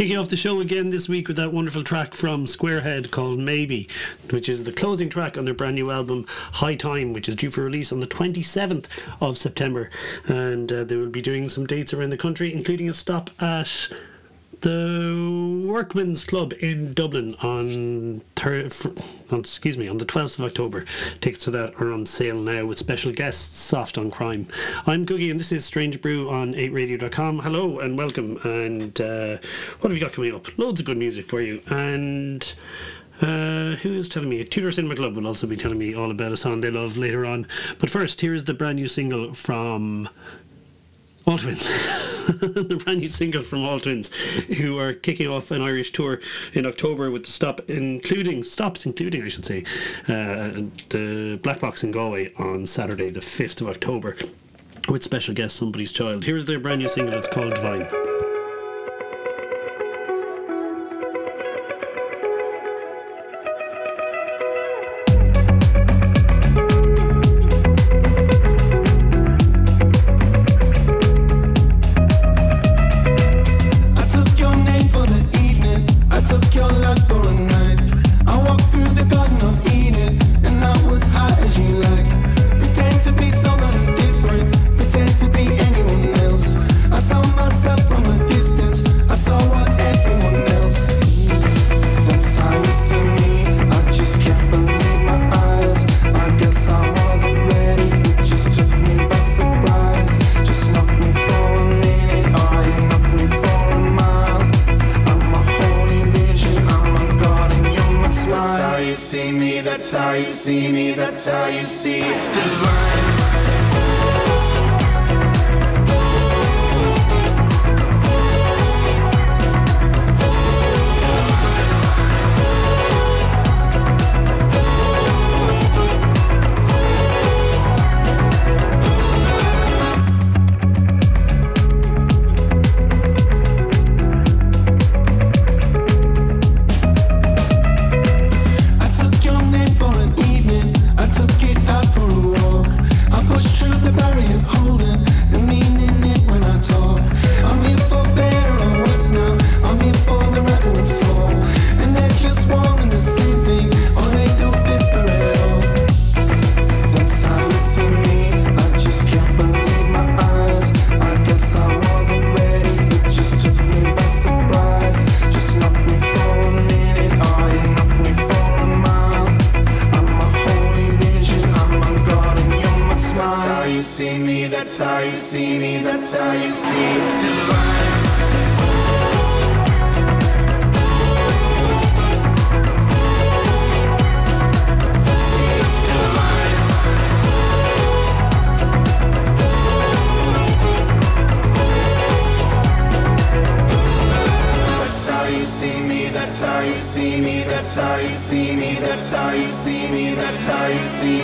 Kicking off the show again this week with that wonderful track from Squarehead called Maybe, which is the closing track on their brand new album High Time, which is due for release on the 27th of September. And uh, they will be doing some dates around the country, including a stop at the Workmen's Club in Dublin on thir- excuse me on the 12th of October. Tickets to that are on sale now with special guests Soft on Crime. I'm Googie and this is Strange Brew on 8radio.com. Hello and welcome. And uh, what have you got coming up? Loads of good music for you. And uh, who is telling me? Tudor Cinema Club will also be telling me all about a song they love later on. But first, here is the brand new single from All Twins, the brand new single from All Twins, who are kicking off an Irish tour in October with the stop, including stops, including I should say, uh, the Black Box in Galway on Saturday, the fifth of October, with special guest Somebody's Child. Here's their brand new single. It's called Divine. See me, that's how you see it's divine.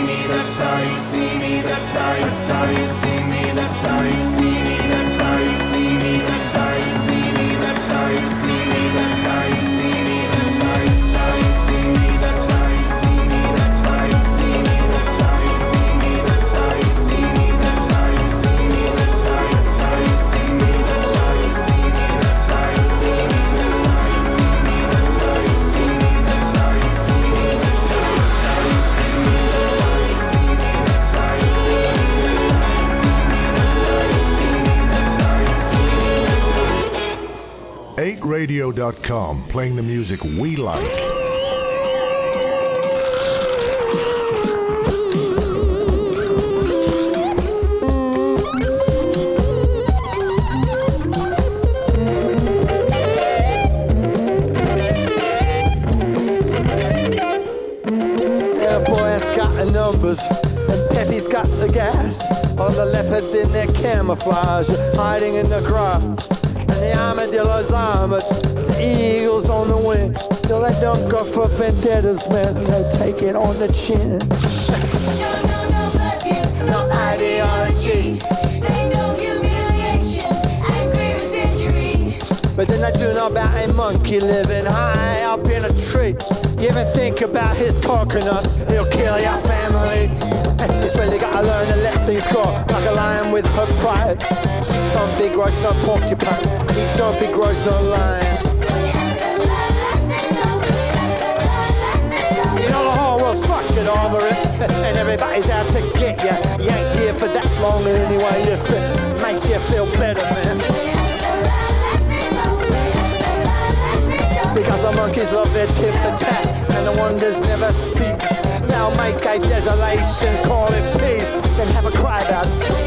me, that's how you see me, that's how, that's how you see me, that's how you see me, Radio.com, playing the music we like. Boy has got the numbers and Peppy's got the gas. All the leopards in their camouflage hiding in the grass the armadillo's armored, the eagle's on the wing. Still, they don't go for vendettas, man. They take it on the chin. no ideology. They know humiliation and grievous injury. But then they do know about a monkey living high up in a tree. You ever think about his coconuts? He'll kill your family. It's really gotta learn to let things go like a lion with her pride. Don't begrudge no porcupine. He don't begrudge no lion. You know the whole world's fucking over it, and everybody's out to get you. You ain't here for that long, and anyway you feel makes you feel better, man. Because the monkeys love their tit for tat And the wonders never cease Now make a desolation, call it peace Then have a cry about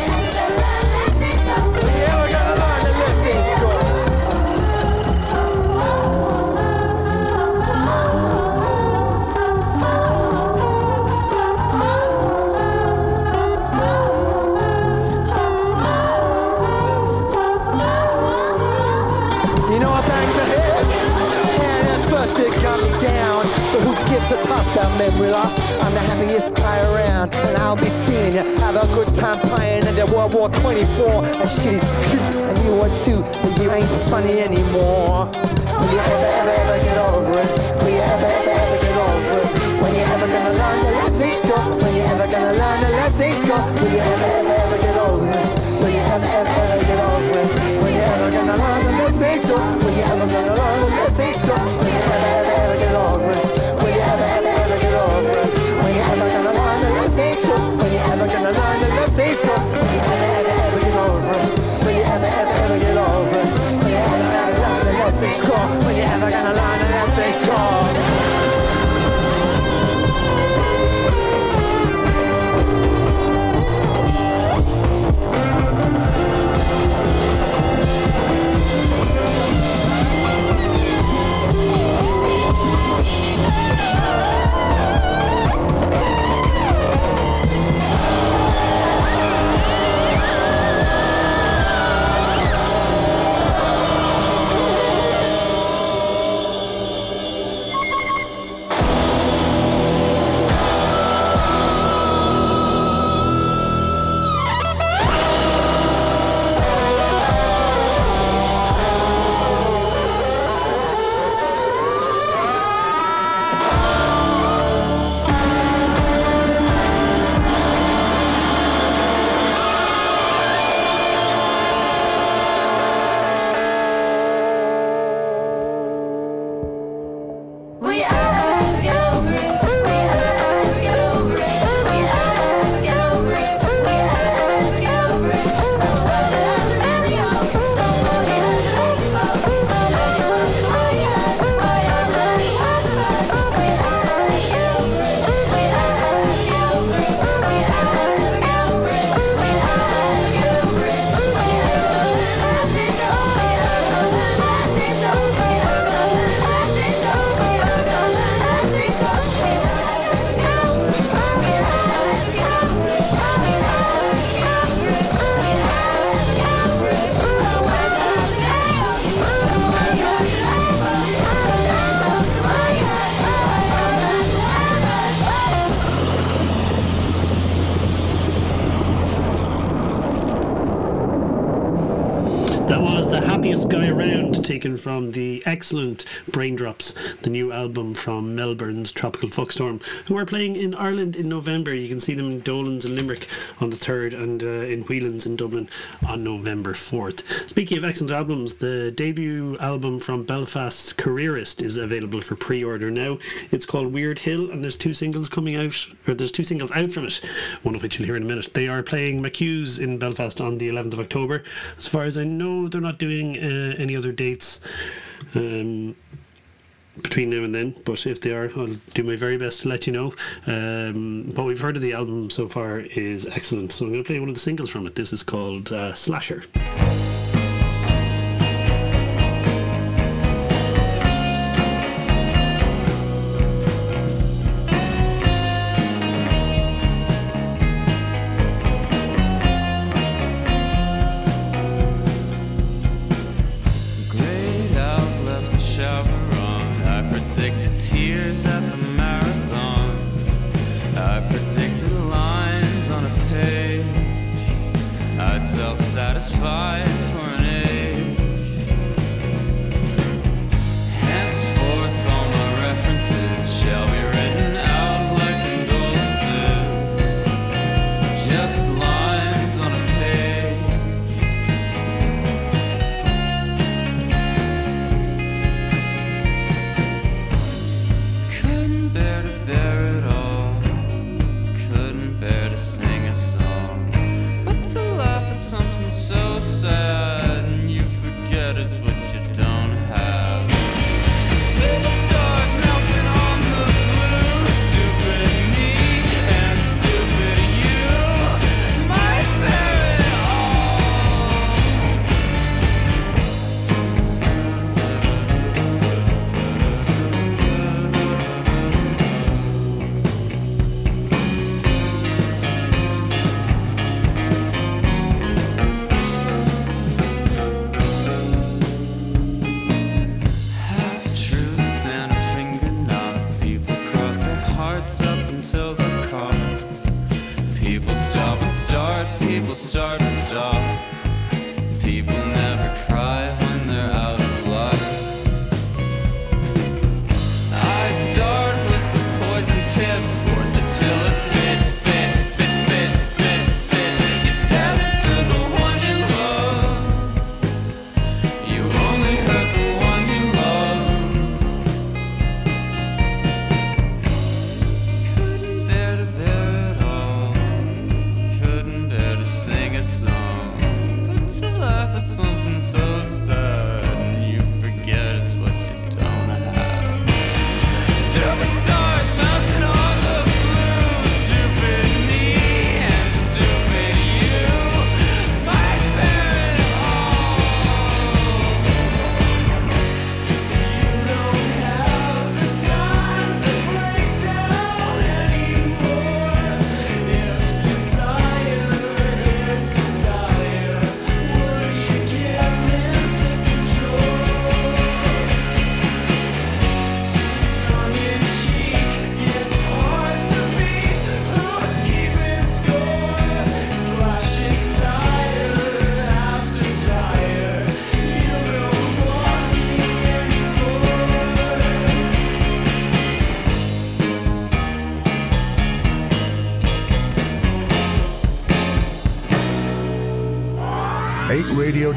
424 that shit is cute and you are too but you ain't funny anymore. Will you ever ever ever get over it? Will you ever ever ever get over it? When you ever gonna learn to let things go? When you ever gonna learn to let things go? Will you ever ever ever get over it? Will you ever ever ever get over it? When you ever gonna learn to let things go? When you ever gonna learn to let things go? Will you ever ever score when you ever gonna learn unless they score. Excellent Braindrops, the new album from Melbourne's Tropical Fuckstorm, who are playing in Ireland in November. You can see them in Dolan's and Limerick on the 3rd and uh, in Whelan's in Dublin on November 4th. Speaking of excellent albums, the debut album from Belfast's Careerist is available for pre order now. It's called Weird Hill, and there's two singles coming out, or there's two singles out from it, one of which you'll hear in a minute. They are playing McHugh's in Belfast on the 11th of October. As far as I know, they're not doing uh, any other dates. Um, between now and then, but if they are, I'll do my very best to let you know. Um, what we've heard of the album so far is excellent, so I'm going to play one of the singles from it. This is called uh, Slasher.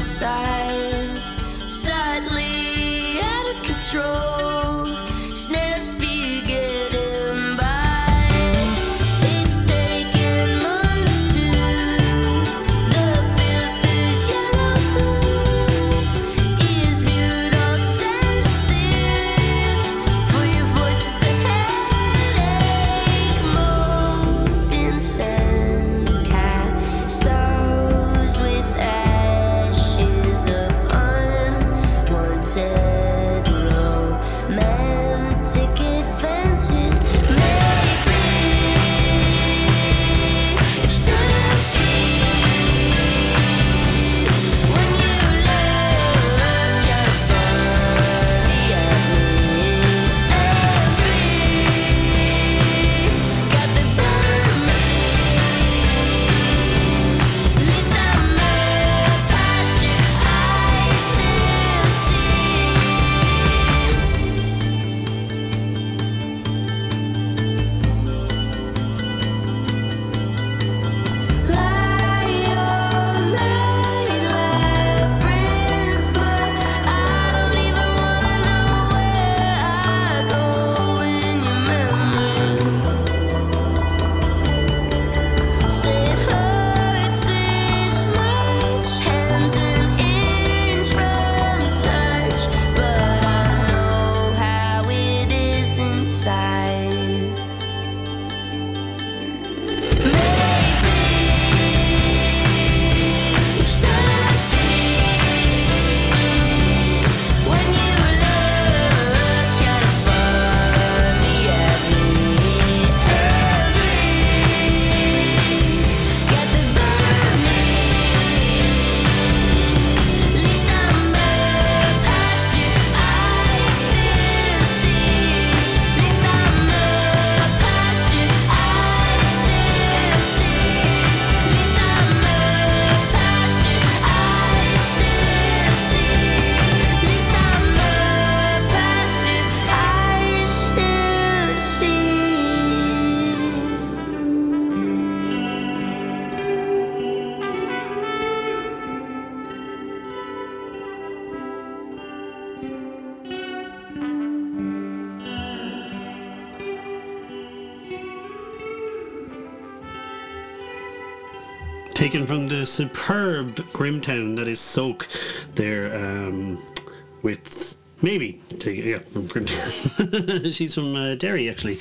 Inside, superb Grimtown that is Soak there um, with maybe yeah from Grimtown. She's from uh, Derry actually,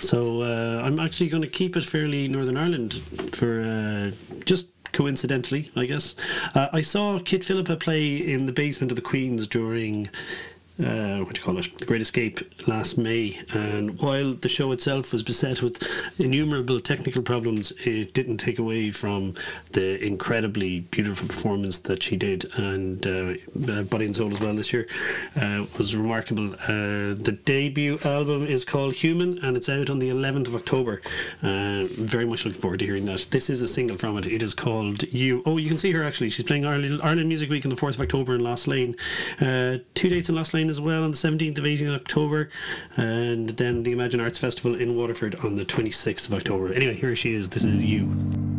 so uh, I'm actually going to keep it fairly Northern Ireland for uh, just coincidentally, I guess. Uh, I saw Kitt Philippa play in the basement of the Queens during. Uh, what do you call it? The Great Escape last May, and while the show itself was beset with innumerable technical problems, it didn't take away from the incredibly beautiful performance that she did, and uh, uh, Body and Soul as well this year uh, was remarkable. Uh, the debut album is called Human, and it's out on the 11th of October. Uh, very much looking forward to hearing that. This is a single from it. It is called You. Oh, you can see her actually. She's playing Ireland, Music Week on the 4th of October in Lost Lane. Two dates in Lost Lane as well on the 17th of 18th October, and then the Imagine Arts Festival in Waterford on the 26th of October. Anyway, here she is. This is You.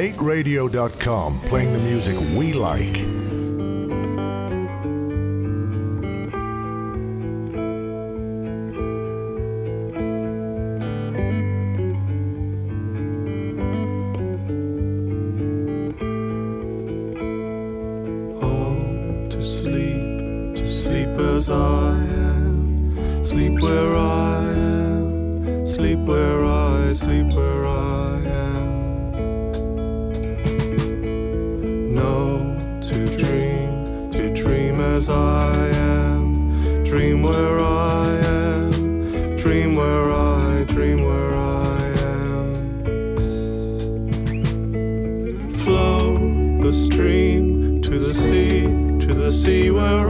8radio.com, playing the music we like. Oh, sleep where I am, sleep where I, sleep where I. see where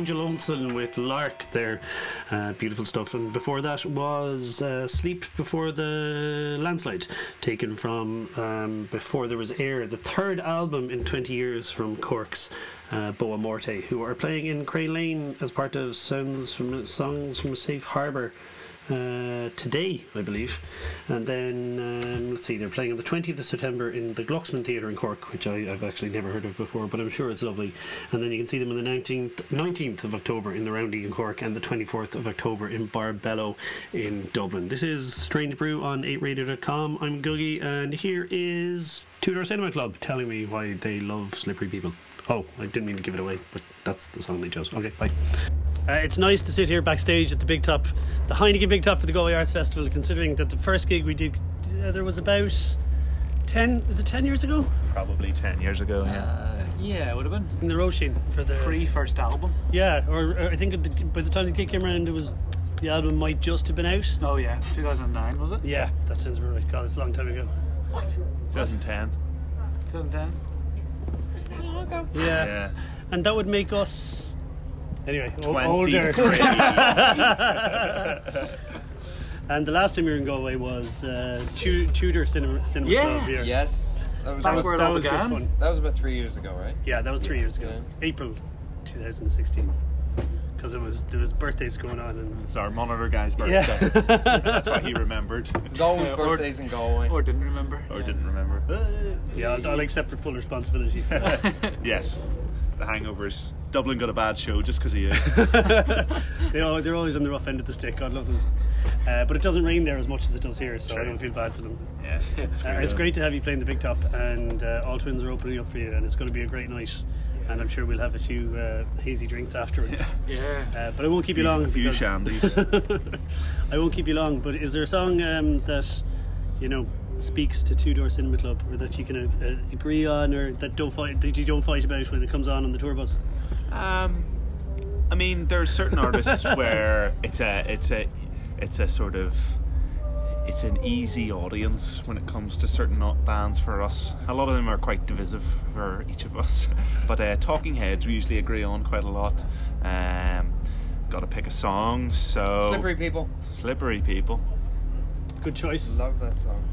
Angel Olsen with Lark there. Uh, beautiful stuff. And before that was uh, Sleep Before the Landslide, taken from um, Before There Was Air, the third album in 20 years from Cork's uh, Boa Morte, who are playing in Crane Lane as part of Sounds from Songs from Safe Harbour. Uh, today, I believe, and then um, let's see, they're playing on the 20th of September in the Glucksman Theatre in Cork, which I, I've actually never heard of before, but I'm sure it's lovely. And then you can see them on the 19th, 19th of October in the Roundy in Cork, and the 24th of October in Barbello in Dublin. This is Strange Brew on 8radio.com. I'm Googie, and here is Two Door Cinema Club telling me why they love slippery people. Oh, I didn't mean to give it away, but that's the song they chose. Okay, bye. Uh, it's nice to sit here backstage at the Big Top, the Heineken Big Top for the Galway Arts Festival, considering that the first gig we did, uh, there was about 10, was it 10 years ago? Probably 10 years ago, yeah. Uh, yeah, it would have been. In the Roisin for the. Pre first album. Yeah, or, or I think the, by the time the gig came around, it was. The album might just have been out. Oh, yeah. 2009, was it? Yeah, that sounds about right. God, it's a long time ago. What? 2010. 2010? Was that long ago? Yeah. Yeah. And that would make us. Anyway, o- 23. older. and the last time we were in Galway was uh, Tu- Two Door Cinema, cinema Yeah. Club here. Yes. That was, That was, where that all was good fun. that was about three years ago, right? Yeah, that was three years ago. Yeah. April 2016. Because it was there was birthdays going on and It's our monitor guy's birthday. Yeah. That's what he remembered. There's always Yeah, or- birthdays in Galway. Or didn't remember. Or didn't remember. yeah, I'll, I'll accept the full responsibility for that. Yes. The hangovers. Dublin got a bad show just because of you. they are, they're always on the rough end of the stick. God love them. Uh, but it doesn't rain there as much as it does here, so I True. don't feel bad for them. yeah. It's, Uh, it's great to have you playing the big top, and uh, All Tvvins are opening up for you, and it's going to be a great night. And I'm sure we'll have a few uh, hazy drinks afterwards. Yeah. Uh, but I won't keep you long. a few because- shandies. I won't keep you long. But is there a song um, that you know speaks to Two Door Cinema Club, or that you can uh, uh, agree on, or that don't fight that you don't fight about when it comes on on the tour bus? Um, I mean, there are certain artists where it's a it's a it's a sort of it's an easy audience when it comes to certain o- bands for us. A lot of them are quite divisive for each of us, but uh, Talking Heads we usually agree on quite a lot. Um, Got to pick a song, so Slippery people. Slippery people. Good choice. Love that song.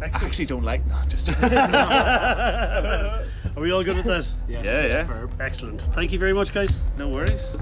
I actually don't like no, just Are we all good with that? Yes. yeah, yeah. Verb. Excellent. Thank you very much, guys. No worries.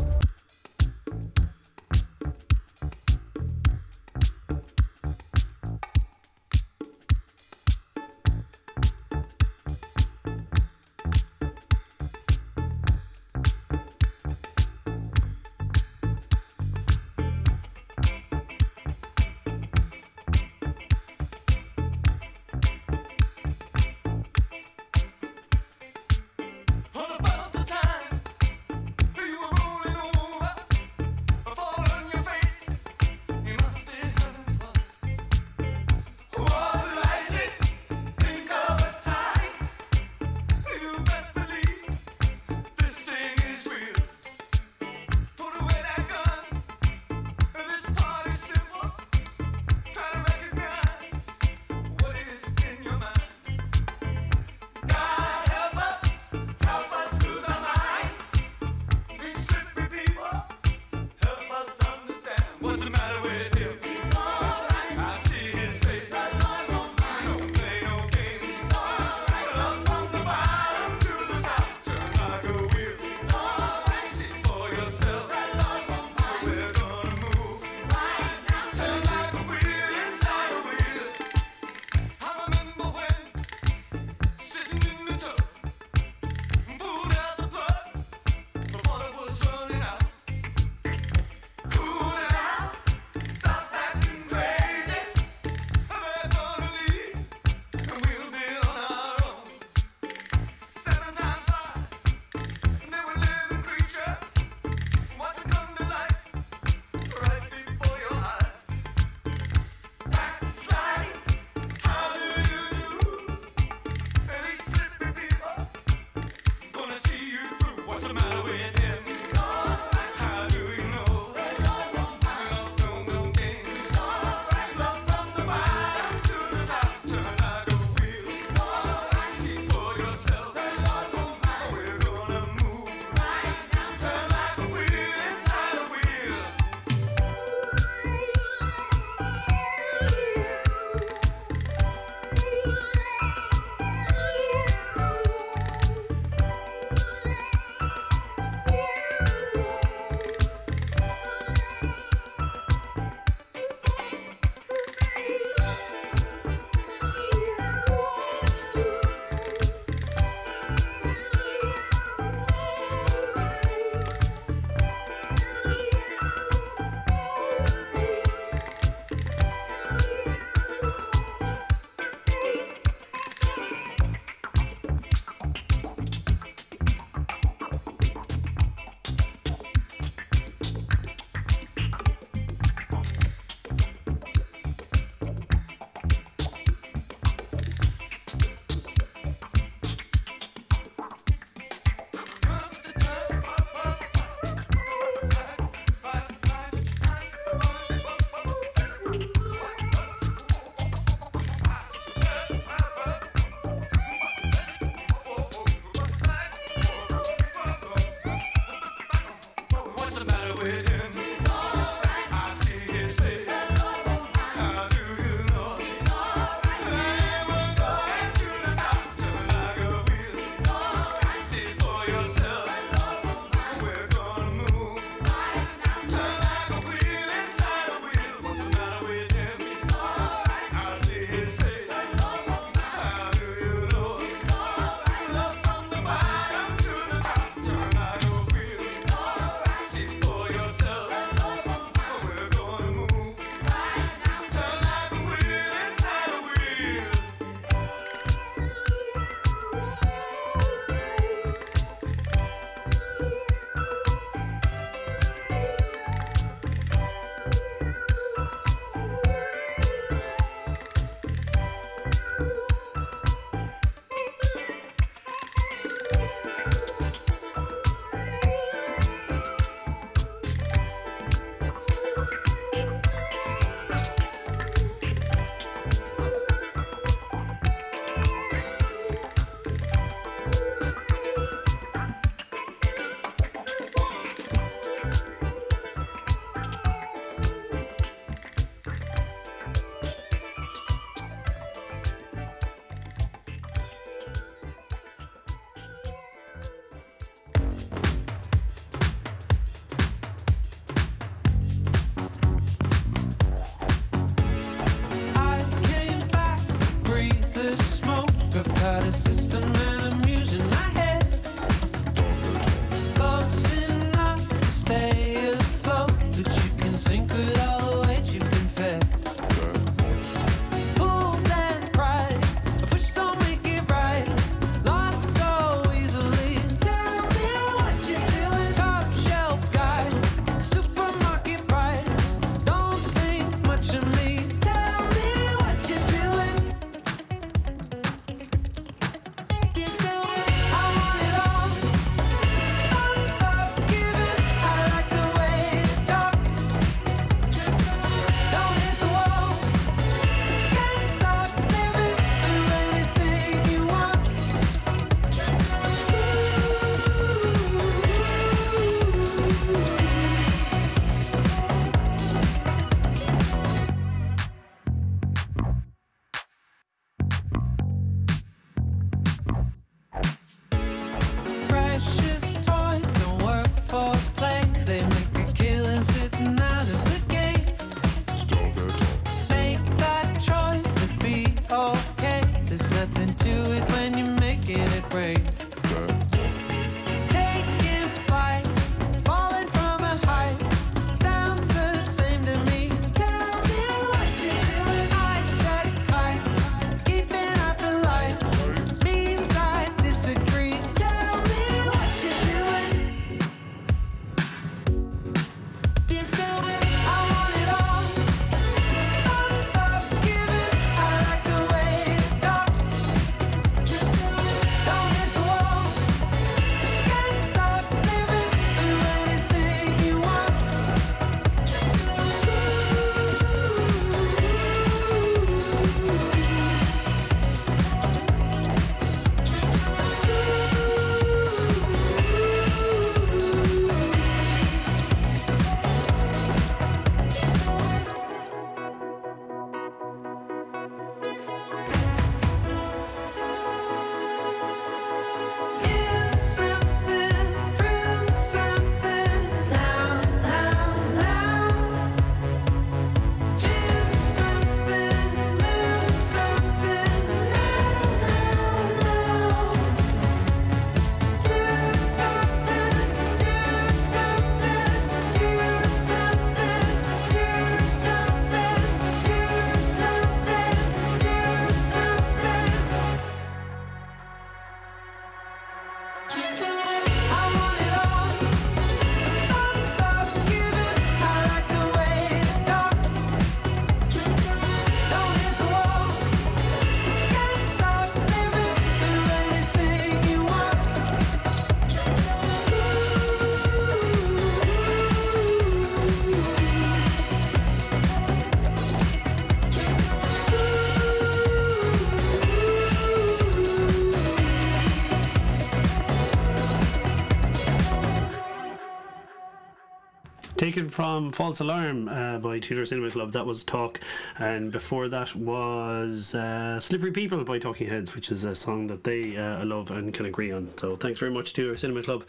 From False Alarm uh, by Two Door Cinema Club. That was Talk. And before that was uh, Slippery People by Talking Heads, which is a song that they uh, love and can agree on. So thanks very much, Two Door Cinema Club,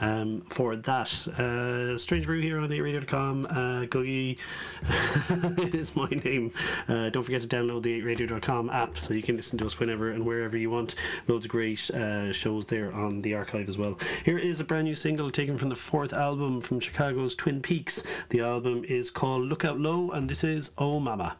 um, for that. Uh, Strange Brew here on 8radio.com. Uh, Googie is my name. Uh, don't forget to download the 8radio.com app so you can listen to us whenever and wherever you want. Loads of great uh, shows there on the archive as well. Here is a brand new single taken from the fourth album from Chicago's Twin Peaks. The album is called Look Out Low, and this is. Oh, mama,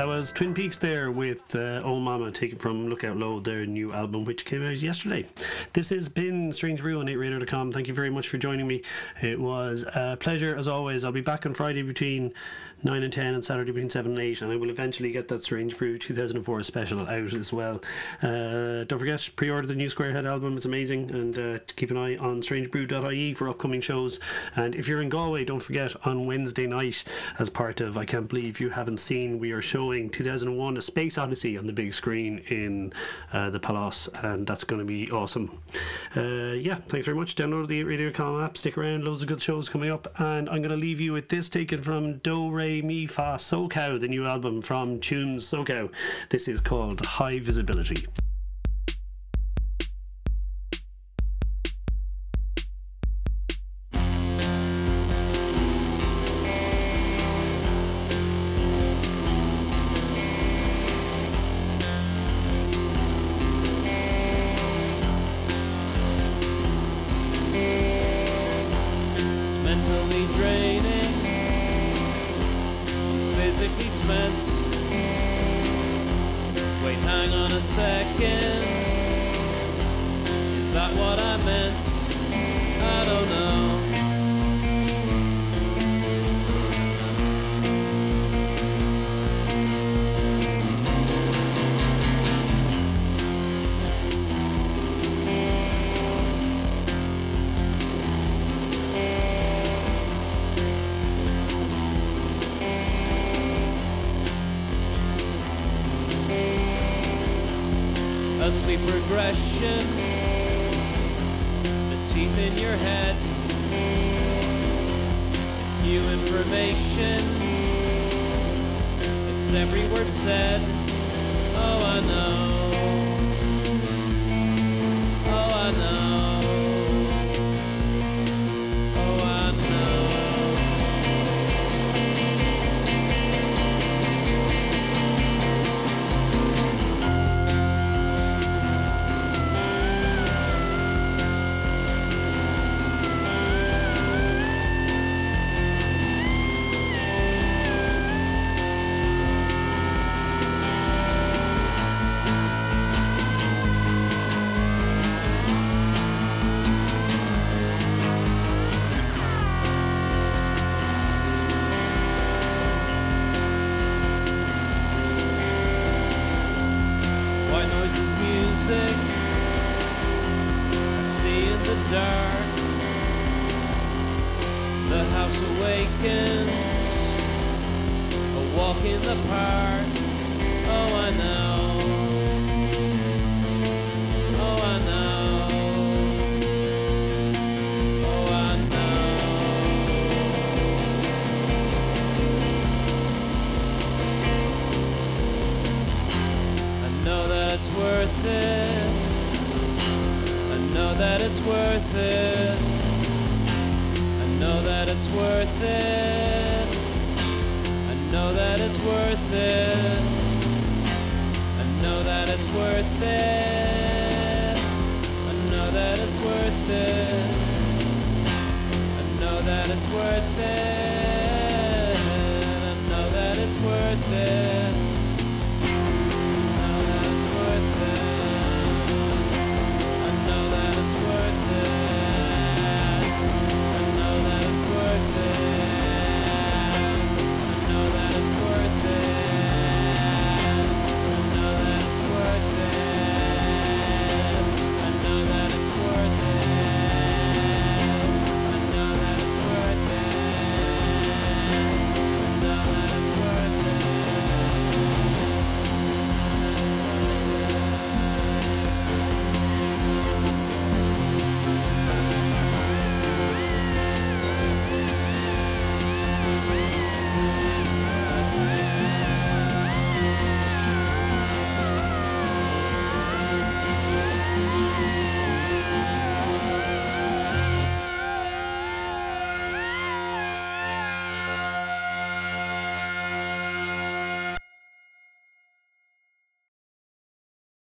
That was Twin Peaks there with uh, Old Mama taken from Lookout Low, their new album, which came out yesterday. This has been Strange Brew on 8radio.com. Thank you very much for joining me. It was a pleasure as always. I'll be back on Friday between 9 and 10 and Saturday between 7 and 8, and I will eventually get that Strange Brew 2004 special out as well. Uh, don't forget, pre order the new Squarehead album, it's amazing, and uh, keep an eye on strangebrew.ie for upcoming shows. And if you're in Galway, don't forget on Wednesday night, as part of I Can't Believe You Haven't Seen, we are showing 2001 A Space Odyssey on the big screen in uh, the Palace, and that's going to be awesome. Uh, yeah, thanks very much. Download the Radio.com app, stick around, loads of good shows coming up, and I'm going to leave you with this taken from Do Re Mi Fa So Cow, the new album from Tunes So Cow. This is called High Visibility. Hang on a second. Is that what I meant? I don't know.